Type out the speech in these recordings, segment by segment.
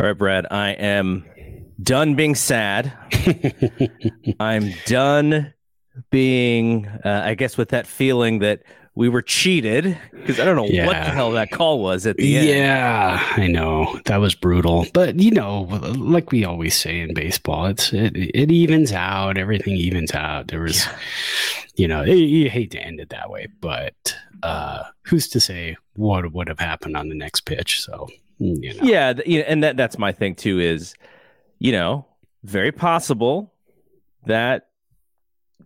All right, Brad, I am done being sad. I'm done being, uh, I guess, with that feeling that we were cheated because I don't know Yeah. what the hell that call was at the end. Yeah, I know that was brutal, but you know, like we always say in baseball, it's it, it evens out. Everything evens out. There was, you know, you, you hate to end it that way, but uh, who's to say what would have happened on the next pitch? So you know, Yeah, th- and that that's my thing too. Is you know very possible that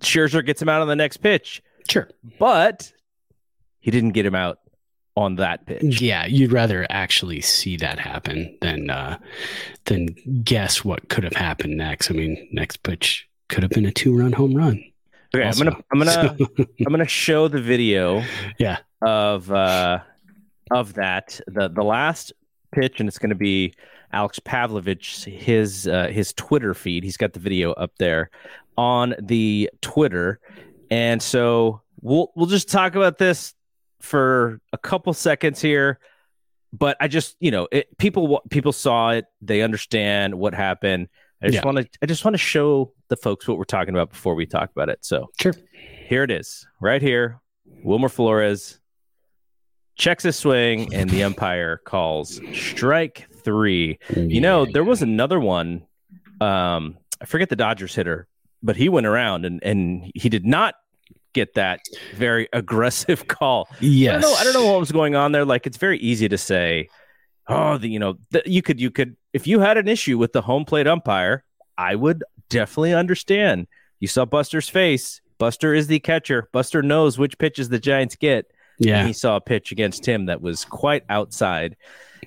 Scherzer gets him out on the next pitch, sure. but he didn't get him out on that pitch. Yeah, you'd rather actually see that happen than uh, than guess what could have happened next. I mean, next pitch could have been a two-run home run. Okay, also. I'm gonna I'm gonna I'm gonna show the video yeah, of uh of that the the last pitch, and it's gonna be Alex Pavlovic his uh, his Twitter feed. He's got the video up there on the Twitter, and so we'll we'll just talk about this for a couple seconds here. But I just you know it, people people saw it, they understand what happened. I just Yeah. want to I just want to show the folks what we're talking about before we talk about it. So sure. here it is, right here. Wilmer Flores checks his swing, and the umpire calls strike three. You know, there was another one. Um, I forget the Dodgers hitter, but he went around and and he did not get that very aggressive call. yes. I don't know. I don't know what was going on there. Like it's very easy to say, oh, the, you know, the, you could you could if you had an issue with the home plate umpire, I would definitely understand. You saw Buster's face. Buster is the catcher. Buster knows which pitches the Giants get. Yeah, he saw a pitch against him that was quite outside.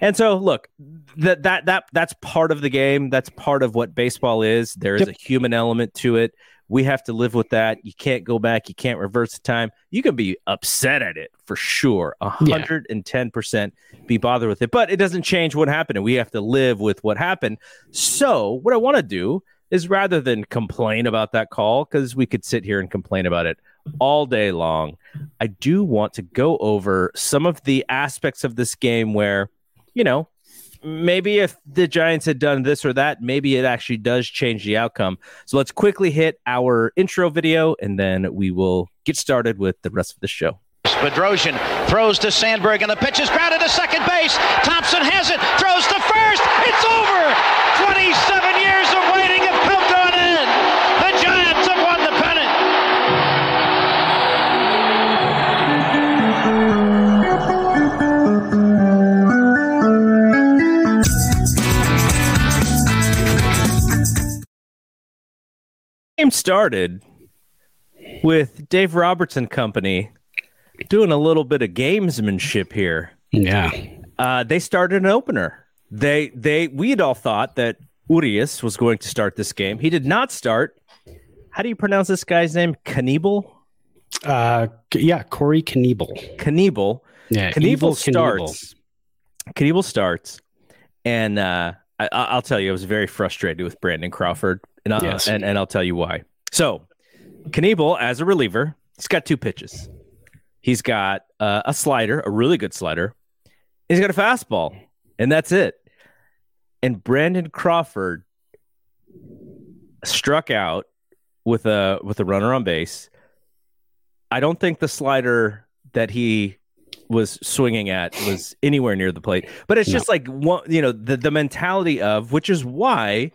And so, look, that that that that's part of the game. That's part of what baseball is. There is Yep. a human element to it. We have to live with that. You can't go back. You can't reverse the time. You can be upset at it for sure. A hundred and ten percent be bothered with it. But it doesn't change what happened. And we have to live with what happened. So what I want to do is rather than complain about that call, because we could sit here and complain about it all day long. I do want to go over some of the aspects of this game where, you know, maybe if the Giants had done this or that, maybe it actually does change the outcome. So let's quickly hit our intro video and then we will get started with the rest of the show. Bedrosian throws to Sandberg, and the pitch is grounded to second base. Thompson has it, throws to first. It's over. 27 years Game started with Dave Robertson Company doing a little bit of gamesmanship here. yeah, Uh, they started an opener. They they we had all thought that Urias was going to start this game. He did not start. How do you pronounce this guy's name? Knebel? uh, yeah. Corey Knebel. Knebel. Yeah, Knebel starts. Knebel starts, and uh, I, I- I'll tell you, I was very frustrated with Brandon Crawford, and, I, Yes. and and I'll tell you why. So, Knebel as a reliever, he's got two pitches. He's got uh, a slider, a really good slider. He's got a fastball, and that's it. And Brandon Crawford struck out with a with a runner on base. I don't think the slider that he was swinging at was anywhere near the plate. But it's No. just like one, you know, the the mentality of which is why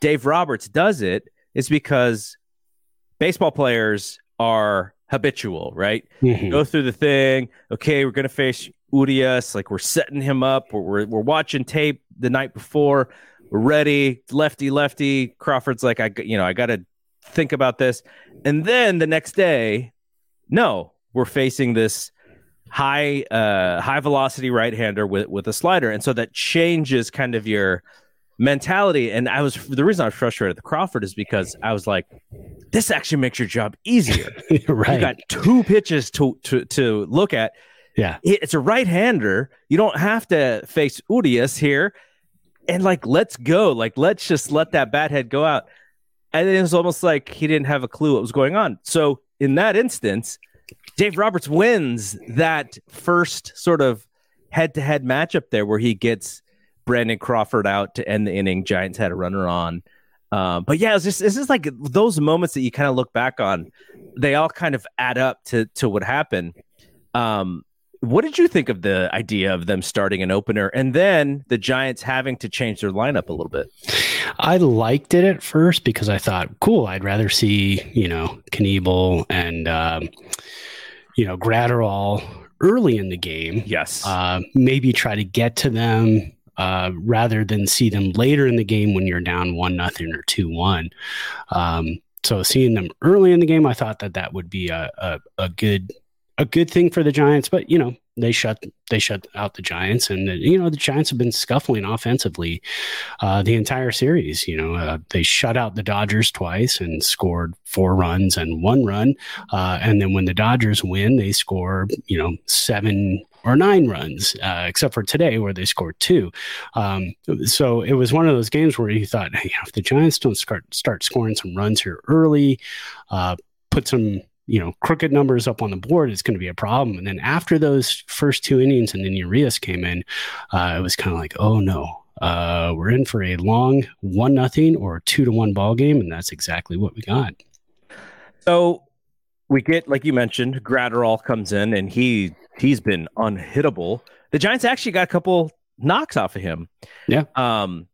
Dave Roberts does it is because baseball players are habitual, right? Mhm. Go through the thing. Okay, we're gonna face Urias. Like we're setting him up. We're, we're we're watching tape the night before. We're ready. Lefty, lefty. Crawford's like, I you know, I got to think about this. And then the next day, no, we're facing this high, uh, high velocity right hander with with a slider, and so that changes kind of your mentality. And I was the reason I was frustrated with Crawford is because I was like, this actually makes your job easier. right. You got two pitches to to to look at. yeah, It's a right hander. You don't have to face Urias here. And like, let's go. Like, let's just let that bat head go out. And it was almost like he didn't have a clue what was going on. So in that instance, Dave Roberts wins that first sort of head to head matchup there where he gets Brandon Crawford out to end the inning. Giants had a runner on. Um, but yeah, it's just this is like those moments that you kind of look back on. They all kind of add up to to what happened. Um, what did you think of the idea of them starting an opener and then the Giants having to change their lineup a little bit? I liked it at first because I thought, cool, I'd rather see, you know, Knebel and, um, you know, Graterol early in the game. Yes. Uh, maybe try to get to them uh, rather than see them later in the game when you're down one nothing or two one. Um, so seeing them early in the game, I thought that that would be a, a, a good a good thing for the Giants, but you know they shut they shut out the Giants, and you know the Giants have been scuffling offensively uh, the entire series. You know uh, they shut out the Dodgers twice and scored four runs and one run, uh, and then when the Dodgers win, they score you know seven or nine runs, uh, except for today where they scored two. Um, so it was one of those games where you thought, hey, if the Giants don't start start scoring some runs here early, uh, put some you know crooked numbers up on the board is going to be a problem. And then after those first two innings, and then Urias came in, uh, it was kind of like, oh no, uh, we're in for a long one nothing or two to one ball game, and that's exactly what we got. So we get, like you mentioned, Graterol comes in, and he he's been unhittable. The Giants actually got a couple knocks off of him. Yeah. Um,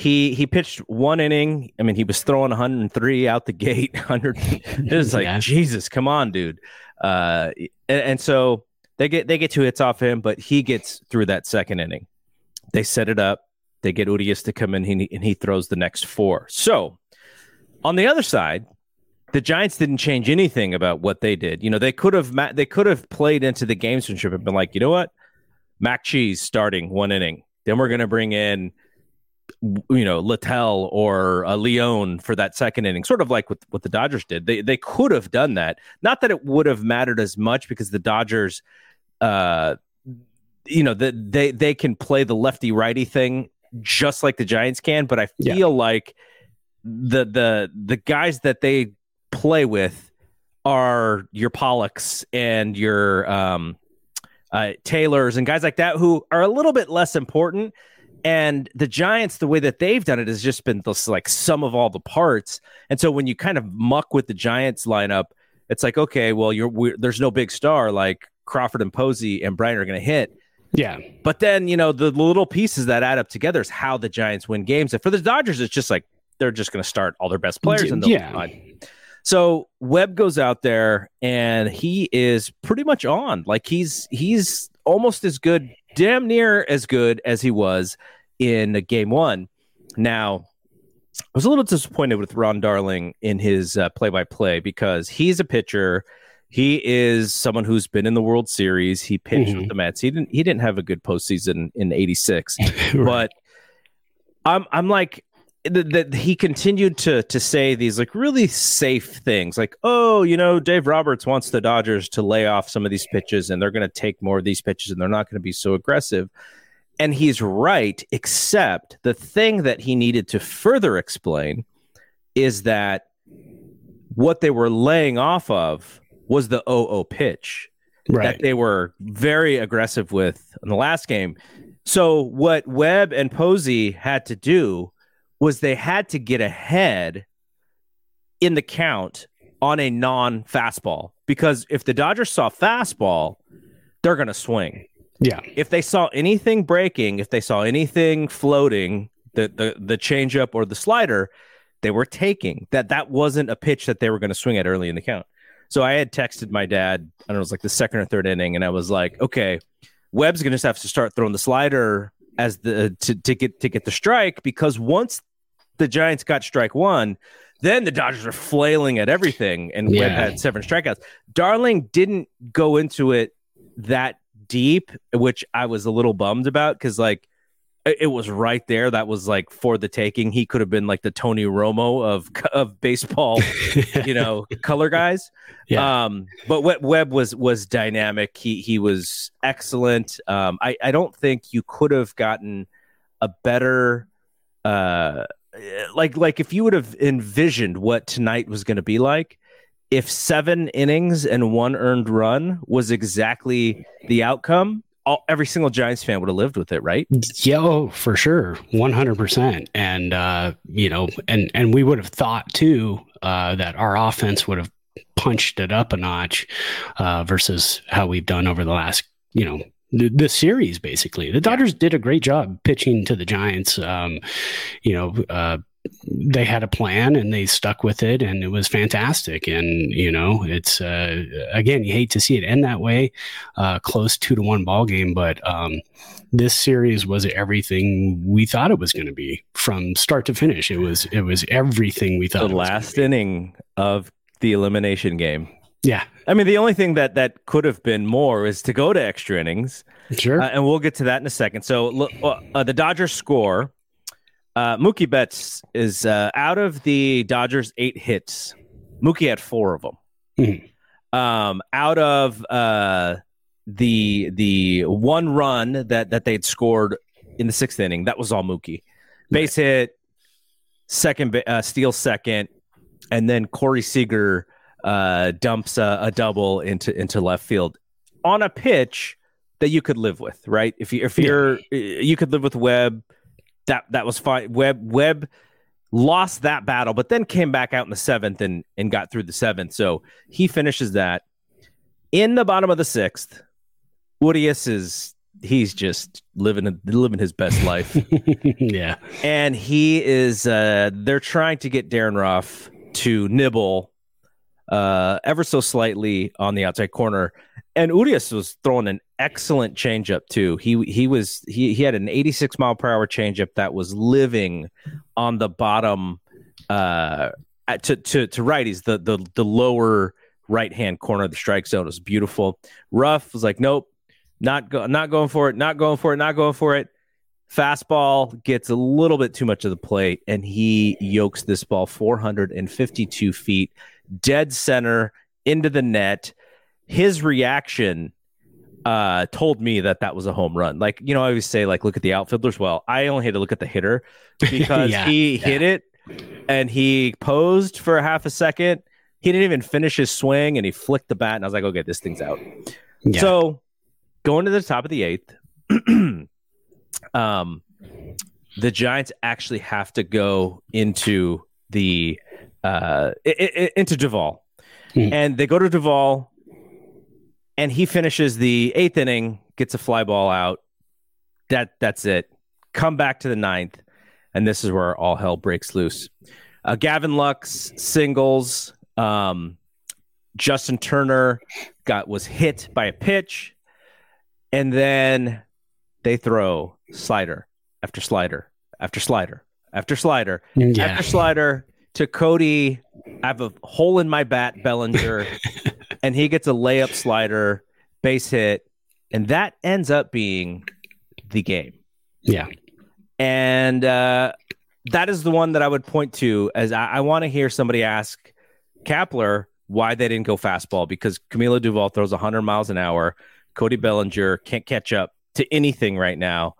he he pitched one inning. I mean, he was throwing 103 out the gate. 100. It was like Yeah. Jesus, come on, dude. Uh, and, and so they get they get two hits off him, but he gets through that second inning. They set it up. They get Urias to come in, and he, and he throws the next four. So on the other side, the Giants didn't change anything about what they did. You know, they could have they could have played into the gamesmanship and been like, you know what, McGee's starting one inning. Then we're going to bring in, you know, Littell or uh, Leone for that second inning, sort of like what, what the Dodgers did. They they could have done that. Not that it would have mattered as much because the Dodgers, uh, you know, the, they they can play the lefty righty thing just like the Giants can. But I Yeah. feel like the the the guys that they play with are your Pollocks and your um, uh, Taylors and guys like that who are a little bit less important. And the Giants, the way that they've done it has just been this like sum of all the parts. And so when you kind of muck with the Giants lineup, it's like okay, well, you're we're, there's no big star like Crawford and Posey and Bryant are going to hit. Yeah. But then you know the little pieces that add up together is how the Giants win games. And for the Dodgers, it's just like they're just going to start all their best players and they'll Yeah. So Webb goes out there and he is pretty much on. Like he's he's almost as good, damn near as good as he was in game one. Now, I was a little disappointed with Ron Darling in his uh, play-by-play because he's a pitcher. He is someone who's been in the World Series. He pitched Mhm. with the Mets. He didn't. He didn't have a good postseason in '86 Right. but I'm I'm like that he continued to to say these like really safe things like oh you know Dave Roberts wants the Dodgers to lay off some of these pitches and they're going to take more of these pitches and they're not going to be so aggressive and he's right except the thing that he needed to further explain is that what they were laying off of was the 0 pitch right. that they were very aggressive with in the last game. So what Webb and Posey had to do was they had to get ahead in the count on a non fastball because if the Dodgers saw fastball, they're going to swing. yeah. If they saw anything breaking, if they saw anything floating, the the the changeup or the slider, they were taking that. That wasn't a pitch that they were going to swing at early in the count. So I had texted my dad. I don't know, it was like the second or third inning, and I was like, okay, Webb's going to have to start throwing the slider as the to, to get to get the strike because once the Giants got strike one, then the Dodgers are flailing at everything, and Webb Yeah. had seven strikeouts. Darling didn't go into it that deep, which I was a little bummed about because like it was right there. That was like for the taking. He could have been like the Tony Romo of of baseball, you know, color guys. Yeah. Um, but Webb Webb was was dynamic. He he was excellent. Um, I I don't think you could have gotten a better uh like like if you would have envisioned what tonight was going to be like if seven innings and one earned run was exactly the outcome all, every single Giants fan would have lived with it, right? Yeah, oh, for sure, one hundred percent. And uh, you know, and and we would have thought too uh, that our offense would have punched it up a notch uh, versus how we've done over the last, you know, the, the series. Basically, the Dodgers yeah. did a great job pitching to the Giants. Um, you know, uh, they had a plan and they stuck with it and it was fantastic and you know it's uh, again you hate to see it end that way uh, close two to one ball game but um, this series was everything we thought it was going to be from start to finish it was it was everything we thought the last inning of the elimination game yeah i mean the only thing that that could have been more is to go to extra innings sure uh, and we'll get to that in a second so look uh, the dodgers score uh, Mookie Betts is uh, out of the Dodgers' eight hits. Mookie had four of them. Mm-hmm. Um, out of uh, the the one run that that they'd scored in the sixth inning, that was all Mookie. Base right. hit, second uh, steal second, and then Corey Seager uh, dumps a, a double into into left field on a pitch that you could live with, right? If you if you're yeah. you could live with Webb that that was fine. Webb Webb lost that battle, but then came back out in the seventh and and got through the seventh. So he finishes that in the bottom of the sixth. Urias is he's just living living his best life. yeah, and he is. Uh, they're trying to get Darin Ruf to nibble uh, ever so slightly on the outside corner, and Urias was throwing an excellent changeup too. He he was he he had an 86 mile per hour changeup that was living on the bottom uh to to to righties the the the lower right hand corner of the strike zone. It was beautiful. Ruf was like, nope, not go, not going for it, not going for it, not going for it. Fastball gets a little bit too much of the plate, and he yokes this ball 452 feet dead center into the net. His reaction uh, told me that that was a home run. Like, you know, I always say, like, look at the outfielders. Well, I only had to look at the hitter because yeah, he yeah. hit it and he posed for a half a second. He didn't even finish his swing and he flicked the bat. And I was like, okay, this thing's out. Yeah. So going to the top of the eighth, um, the Giants actually have to go into the uh, into Doval. Mm-hmm. And they go to Doval and he finishes the eighth inning, gets a fly ball out. That that's it. Come back to the ninth, and this is where all hell breaks loose. Uh, Gavin Lux singles. Um, Justin Turner got was hit by a pitch, and then they throw slider after slider after slider after slider yeah. after slider to Cody. I have a hole in my bat, Bellinger. and he gets a layup slider, base hit, and that ends up being the game. Yeah. And uh, that is the one that I would point to as I, I want to hear somebody ask Kapler why they didn't go fastball because Camilo Doval throws 100 miles an hour. Cody Bellinger can't catch up to anything right now.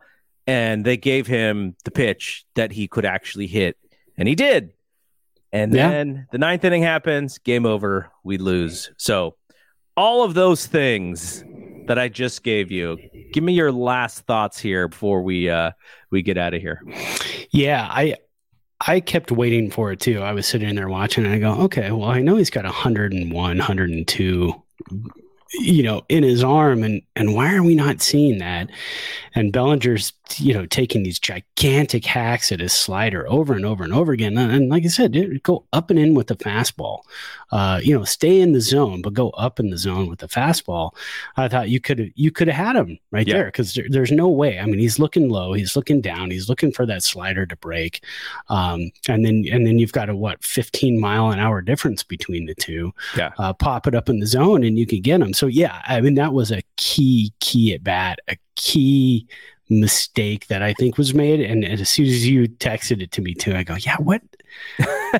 And they gave him the pitch that he could actually hit, and he did. And then yeah. the ninth inning happens, game over, we lose. So, all of those things that I just gave you, give me your last thoughts here before we uh we get out of here. Yeah, I I kept waiting for it too. I was sitting there watching and I go, okay, well, I know he's got 101, 102 you know, in his arm, and and why are we not seeing that? And Bellinger's, you know, taking these gigantic hacks at his slider over and over and over again. And, like I said, go up and in with the fastball. Uh, you know, stay in the zone, but go up in the zone with the fastball. I thought you could you could have had him right yeah. there because there, there's no way. I mean, he's looking low, he's looking down, he's looking for that slider to break, um, and then and then you've got a what 15 mile an hour difference between the two. Yeah, uh, pop it up in the zone and you can get him. So yeah, I mean that was a key key at bat, a key mistake that I think was made. And, and, as soon as you texted it to me too, I go, yeah, what,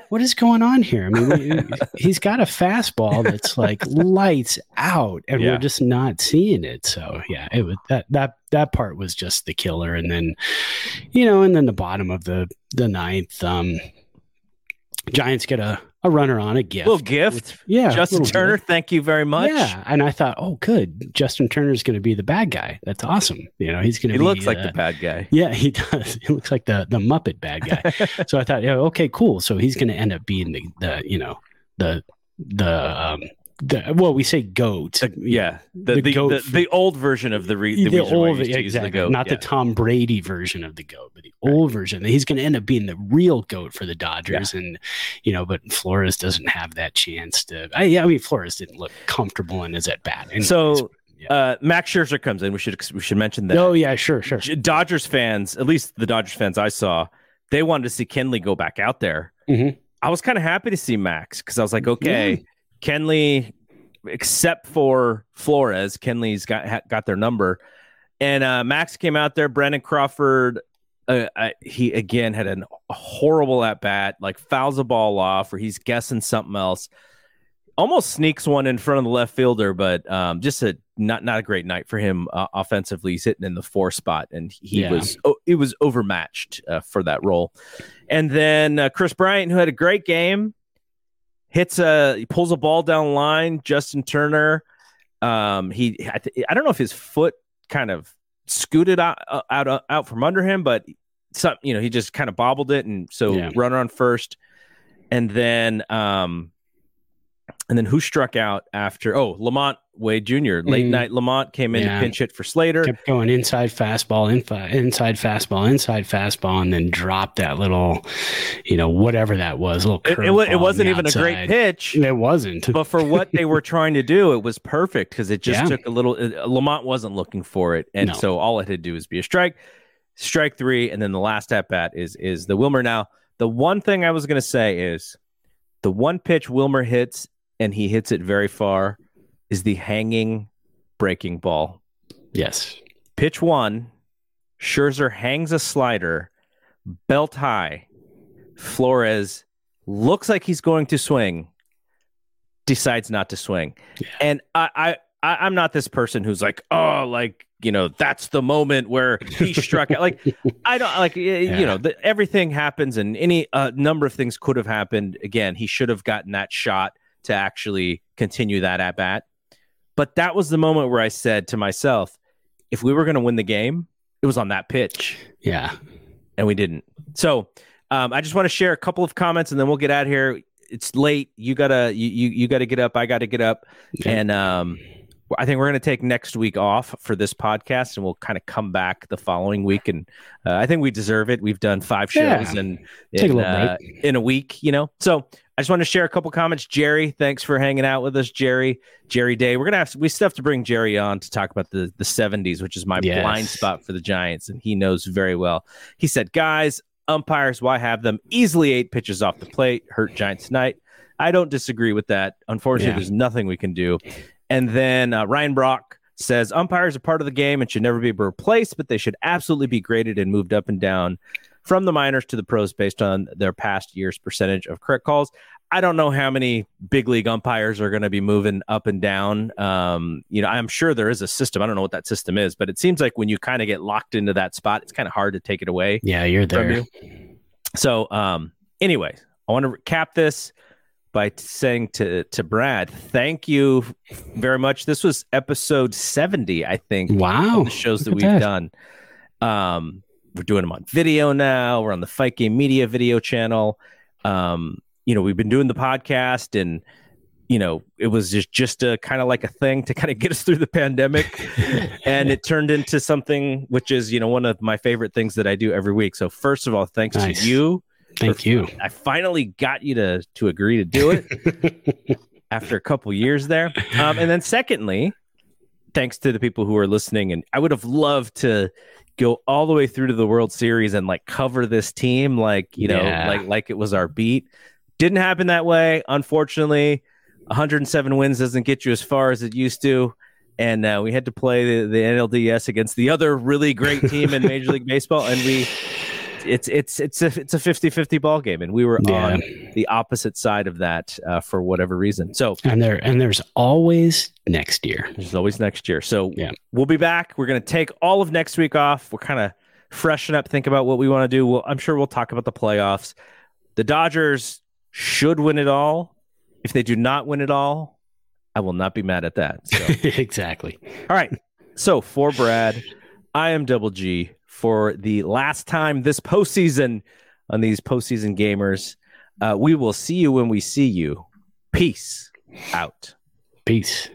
what is going on here? I mean, he's got a fastball that's like lights out, and yeah. we're just not seeing it. So yeah, it was that that that part was just the killer. And then, you know, and then the bottom of the the ninth, um, Giants get a a runner on a gift. Little gift. yeah. Justin Turner, gift. thank you very much. Yeah, and I thought, oh, good. Justin Turner's going to be the bad guy. That's awesome. You know, he's going to. He be, looks like uh, the bad guy. Yeah, he does. He looks like the the Muppet bad guy. so I thought, yeah, okay, cool. So he's going to end up being the the you know the the um the well we say goat. The- yeah, the The the, goat the, old version of the, re- the, the old you used the exactly, goat, not yeah. the Tom Brady version of the goat, but the old version. He's going to end up being the real goat for the Dodgers, and you know, but Flores doesn't have that chance to. I, yeah, I mean, Flores didn't look comfortable in his at bat. So Yeah. uh, Max Scherzer comes in. We should we should mention that. oh yeah, sure, sure. Dodgers fans, at least the Dodgers fans I saw, they wanted to see Kenley go back out there. Mhm. I was kind of happy to see Max because I was like, okay, Kenley, except for Flores, Kenley's got ha- got their number, and uh, Max came out there. Brandon Crawford, uh, I, he again had an, a horrible at bat, like fouls a ball off, or he's guessing something else. Almost sneaks one in front of the left fielder, but um, just a not not a great night for him uh, offensively. He's hitting in the four spot, and he Yeah. was oh, he was overmatched uh, for that role. And then uh, Kris Bryant, who had a great game, hits a he pulls a ball down line. Justin Turner, um, he I, th- I don't know if his foot kind of scooted out uh, out uh, out from under him, but some you know he just kind of bobbled it, and so Yeah. runner on first, and then um, and then who struck out after? Oh, LaMonte Wade Jr. Late Mhm. night LaMonte came in Yeah. to pinch hit for Slater. kept going inside fastball, infi- inside fastball, inside fastball, and then dropped that little, you know, whatever that was. Little It, it, it wasn't even a great pitch. It wasn't. but for what they were trying to do, it was perfect because it just Yeah. took a little. uh, LaMonte wasn't looking for it, and No. so all it had to do was be a strike, strike three, and then the last at bat is is the Wilmer. Now, the one thing I was going to say is the one pitch Wilmer hits, and he hits it very far, is the hanging breaking ball. yes. Pitch one, Scherzer hangs a slider, belt high. Flores looks like he's going to swing, decides not to swing. Yeah. And I, I, I'm not this person who's like, oh, like you know, that's the moment where he struck out. Like I don't like Yeah. you know, the, everything happens, and any uh, number of things could have happened. Again, he should have gotten that shot to actually continue that at bat. But that was the moment where I said to myself, if we were going to win the game, it was on that pitch, Yeah. and we didn't. So um, I just want to share a couple of comments, and then we'll get out of here. It's late. You gotta you you, you gotta get up. I gotta get up, Yeah. and um, I think we're gonna take next week off for this podcast, and we'll kind of come back the following week. And uh, I think we deserve it. We've done five shows Yeah. and Take a in, little uh, in a week, you know. So I just want to share a couple comments. Jerry, thanks for hanging out with us, Jerry. Jerry Day. We're gonna have we still have to bring Jerry on to talk about the the seventies, which is my Yes. blind spot for the Giants, and he knows very well. He said, "Guys, umpires, why have them easily eight pitches off the plate? Hurt Giants tonight." I don't disagree with that. Unfortunately, Yeah. there's nothing we can do. And then uh, Ryan Brock says umpires are part of the game and should never be replaced, but they should absolutely be graded and moved up and down from the minors to the pros based on their past year's percentage of correct calls. I don't know how many big league umpires are going to be moving up and down. Um, you know, I'm sure there is a system. I don't know what that system is, but it seems like when you kind of get locked into that spot, it's kind of hard to take it away Yeah, you're there. you. So, um, anyway, I want to cap this by saying to to Brad, thank you very much. This was episode 70, I think, Wow. of the shows that we've at done. Um, we're doing them on video now. We're on the Fight Game Media video channel. Um, you know, we've been doing the podcast and you know, it was just just a kind of like a thing to kind of get us through the pandemic and it turned into something which is, you know, one of my favorite things that I do every week. So first of all, thanks Nice. to you. Thank you. I finally got you to to agree to do it after a couple years there. Um, and then secondly, thanks to the people who are listening, and I would have loved to go all the way through to the World Series and like cover this team, like you know, Yeah. like like it was our beat. Didn't happen that way, unfortunately. 107 wins doesn't get you as far as it used to. And uh, we had to play the, the NLDS against the other really great team in Major League Baseball, and we it's it's it's a it's a 50-50 ball game, and we were Yeah. on the opposite side of that uh, for whatever reason. So And there and there's always next year. there's always next year. So Yeah. we'll be back. We're going to take all of next week off. We're kind of freshen up, think about what we want to do. We'll, I'm sure we'll talk about the playoffs. The Dodgers should win it all. If they do not win it all, I will not be mad at that. So. exactly. All right. So for Brad, I am Double G for the last time this postseason on these postseason gamers. Uh, we will see you when we see you. Peace out. Peace.